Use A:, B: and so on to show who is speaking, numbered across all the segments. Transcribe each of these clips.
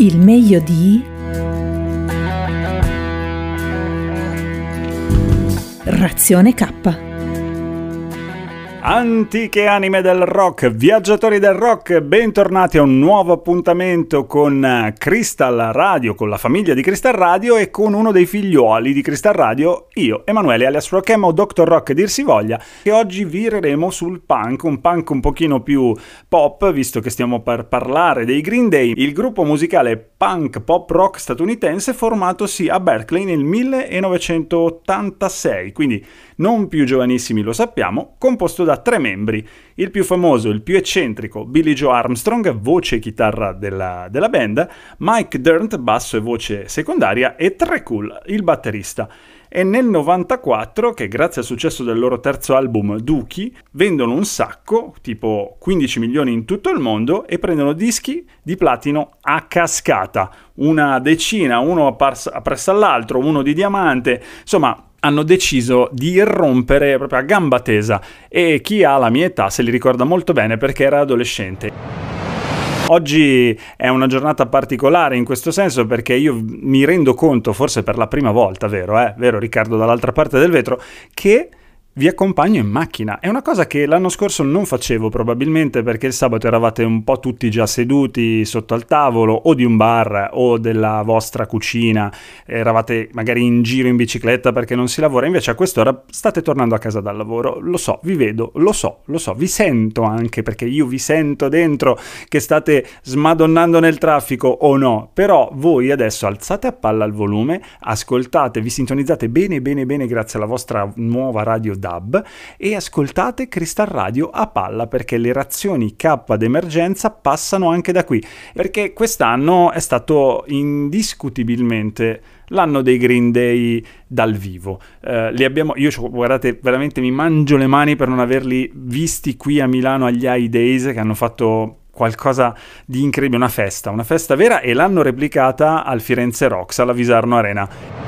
A: Il meglio di Razione K.
B: Antiche anime del rock, viaggiatori del rock, bentornati a un nuovo appuntamento con Crystal Radio, con la famiglia di Crystal Radio e con uno dei figliuoli di Crystal Radio, io, Emanuele alias Rock'em o Dr. Rock dir si voglia, che oggi vireremo sul punk, un punk un pochino più pop, visto che stiamo per parlare dei Green Day, il gruppo musicale punk pop rock statunitense formatosi a Berkeley nel 1986, quindi non più giovanissimi lo sappiamo, composto da tre membri. Il più famoso, il più eccentrico, Billy Joe Armstrong, voce e chitarra della, della band, Mike Durnt, basso e voce secondaria, e Tre Cool, il batterista. È nel 94 che grazie al successo del loro terzo album Dookie vendono un sacco, tipo 15 milioni in tutto il mondo e prendono dischi di platino a cascata, una decina, uno appresso all'altro, uno di diamante, insomma hanno deciso di irrompere proprio a gamba tesa e chi ha la mia età se li ricorda molto bene perché era adolescente. Oggi è una giornata particolare in questo senso perché io mi rendo conto, forse per la prima volta, vero, eh? vero Riccardo dall'altra parte del vetro, che vi accompagno in macchina. È una cosa che l'anno scorso non facevo probabilmente perché il sabato eravate un po' tutti già seduti sotto al tavolo o di un bar o della vostra cucina, eravate magari in giro in bicicletta perché non si lavora, invece a quest'ora state tornando a casa dal lavoro. Lo so, vi vedo, lo so, lo so, vi sento anche perché io vi sento dentro che state smadonnando nel traffico o no, però voi adesso alzate a palla il volume, ascoltate, vi sintonizzate bene bene bene grazie alla vostra nuova radio DAB e ascoltate Crystal Radio a palla perché le razioni K d'emergenza passano anche da qui, perché quest'anno è stato indiscutibilmente l'anno dei Green Day dal vivo. Eh, li abbiamo, io guardate, veramente mi mangio le mani per non averli visti qui a Milano agli High Days che hanno fatto qualcosa di incredibile, una festa, una festa vera e l'hanno replicata al Firenze Rocks, alla Visarno Arena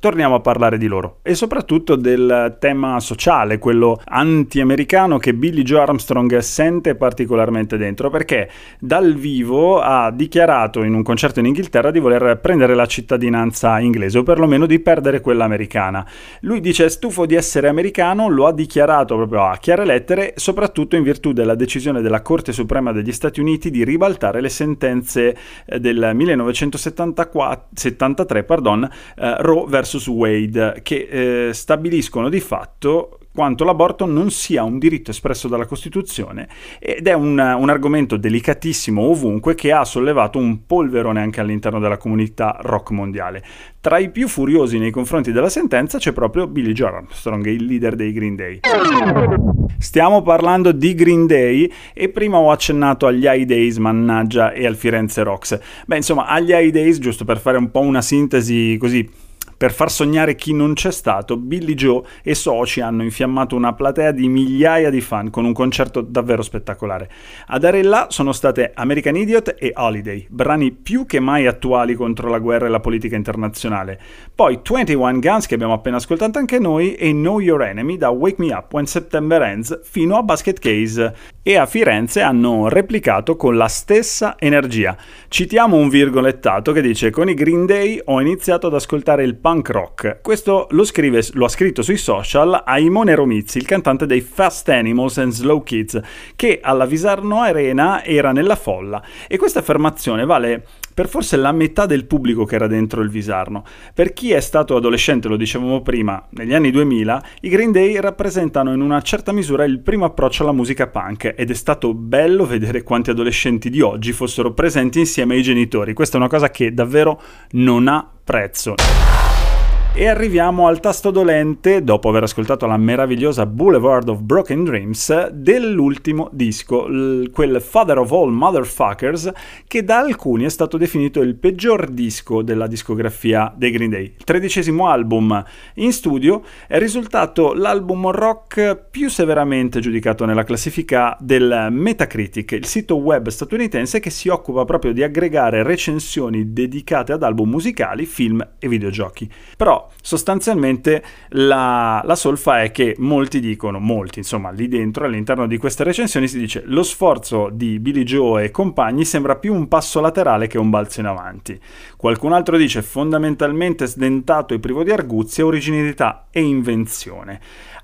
B: torniamo a parlare di loro e soprattutto del tema sociale, quello anti-americano che Billy Joe Armstrong sente particolarmente dentro perché dal vivo ha dichiarato in un concerto in Inghilterra di voler prendere la cittadinanza inglese o perlomeno di perdere quella americana. Lui dice stufo di essere americano, lo ha dichiarato proprio a chiare lettere, soprattutto in virtù della decisione della Corte Suprema degli Stati Uniti di ribaltare le sentenze eh, del 1973 pardon, eh, Roe vs vs. Wade che eh, stabiliscono di fatto quanto l'aborto non sia un diritto espresso dalla Costituzione ed è un, un, argomento delicatissimo ovunque che ha sollevato un polverone anche all'interno della comunità rock mondiale. Tra i più furiosi nei confronti della sentenza c'è proprio Billy Joe Armstrong, il leader dei Green Day. Stiamo parlando di Green Day e prima ho accennato agli High Days, mannaggia, e al Firenze Rocks. Beh, insomma, agli High Days, giusto per fare un po' una sintesi così per far sognare chi non c'è stato, Billy Joe e soci hanno infiammato una platea di migliaia di fan con un concerto davvero spettacolare. A dare là sono state American Idiot e Holiday, brani più che mai attuali contro la guerra e la politica internazionale. Poi 21 Guns che abbiamo appena ascoltato anche noi e Know Your Enemy da Wake Me Up When September Ends fino a Basket Case e a Firenze hanno replicato con la stessa energia. Citiamo un virgolettato che dice con i Green Day ho iniziato ad ascoltare il punk rock. Questo lo, scrive, lo ha scritto sui social Aimone Romizzi, il cantante dei Fast Animals and Slow Kids, che alla Visarno Arena era nella folla. E questa affermazione vale per forse la metà del pubblico che era dentro il Visarno. Per chi è stato adolescente, lo dicevamo prima, negli anni 2000, i Green Day rappresentano in una certa misura il primo approccio alla musica punk ed è stato bello vedere quanti adolescenti di oggi fossero presenti insieme ai genitori. Questa è una cosa che davvero non ha prezzo. E arriviamo al tasto dolente, dopo aver ascoltato la meravigliosa Boulevard of Broken Dreams, dell'ultimo disco, quel Father of All Motherfuckers, che da alcuni è stato definito il peggior disco della discografia dei Green Day. Il tredicesimo album in studio è risultato l'album rock più severamente giudicato nella classifica del Metacritic, il sito web statunitense che si occupa proprio di aggregare recensioni dedicate ad album musicali, film e videogiochi. Però Sostanzialmente la, la solfa è che molti dicono, molti insomma lì dentro all'interno di queste recensioni si dice lo sforzo di Billy Joe e compagni sembra più un passo laterale che un balzo in avanti. Qualcun altro dice fondamentalmente sdentato e privo di arguzia, originalità e invenzione.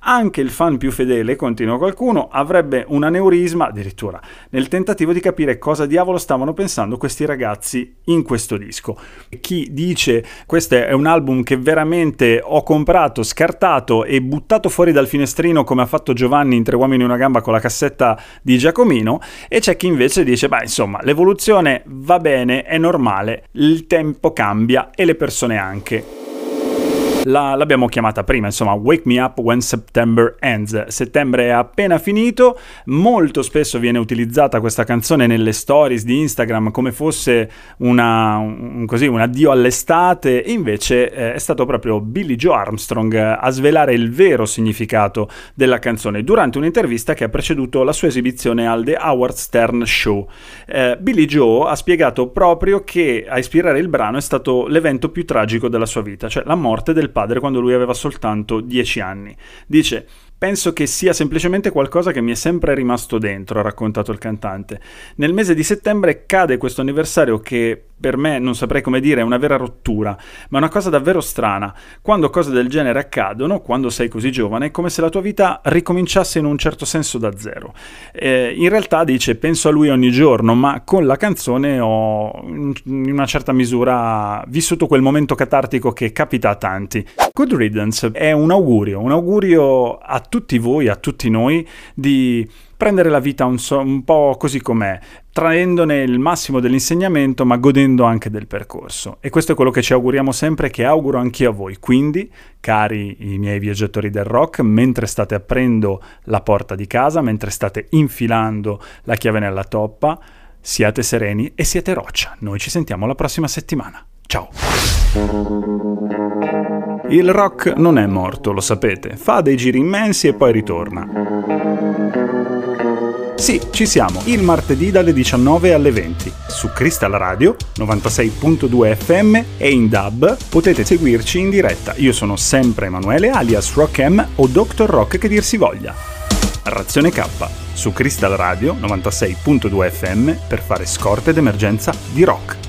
B: Anche il fan più fedele, continua qualcuno, avrebbe un aneurisma, addirittura, nel tentativo di capire cosa diavolo stavano pensando questi ragazzi in questo disco. Chi dice questo è un album che veramente ho comprato, scartato e buttato fuori dal finestrino come ha fatto Giovanni in Tre uomini e una gamba con la cassetta di Giacomino, e c'è chi invece dice, beh insomma, l'evoluzione va bene, è normale, il tempo cambia e le persone anche la, l'abbiamo chiamata prima, insomma, Wake Me Up When September Ends. Settembre è appena finito, molto spesso viene utilizzata questa canzone nelle stories di Instagram come fosse una, un, così, un addio all'estate, invece eh, è stato proprio Billy Joe Armstrong a svelare il vero significato della canzone durante un'intervista che ha preceduto la sua esibizione al The Howard Stern Show. Eh, Billy Joe ha spiegato proprio che a ispirare il brano è stato l'evento più tragico della sua vita, cioè la morte del padre quando lui aveva soltanto 10 anni. Dice Penso che sia semplicemente qualcosa che mi è sempre rimasto dentro, ha raccontato il cantante. Nel mese di settembre cade questo anniversario che per me, non saprei come dire, è una vera rottura, ma è una cosa davvero strana. Quando cose del genere accadono, quando sei così giovane, è come se la tua vita ricominciasse in un certo senso da zero. Eh, in realtà dice, penso a lui ogni giorno, ma con la canzone ho in una certa misura vissuto quel momento catartico che capita a tanti. Good Riddance è un augurio, un augurio a tutti voi, a tutti noi, di prendere la vita un, so, un po' così com'è, traendone il massimo dell'insegnamento ma godendo anche del percorso. E questo è quello che ci auguriamo sempre, che auguro anch'io a voi. Quindi, cari i miei viaggiatori del rock, mentre state aprendo la porta di casa, mentre state infilando la chiave nella toppa, siate sereni e siete roccia. Noi ci sentiamo la prossima settimana. Ciao! Il rock non è morto, lo sapete, fa dei giri immensi e poi ritorna. Sì, ci siamo, il martedì dalle 19 alle 20. Su Crystal Radio 96.2 FM e in DAB potete seguirci in diretta. Io sono sempre Emanuele alias Rock M o Dr. Rock che dir si voglia. Razione K su Crystal Radio 96.2 FM per fare scorte d'emergenza di rock.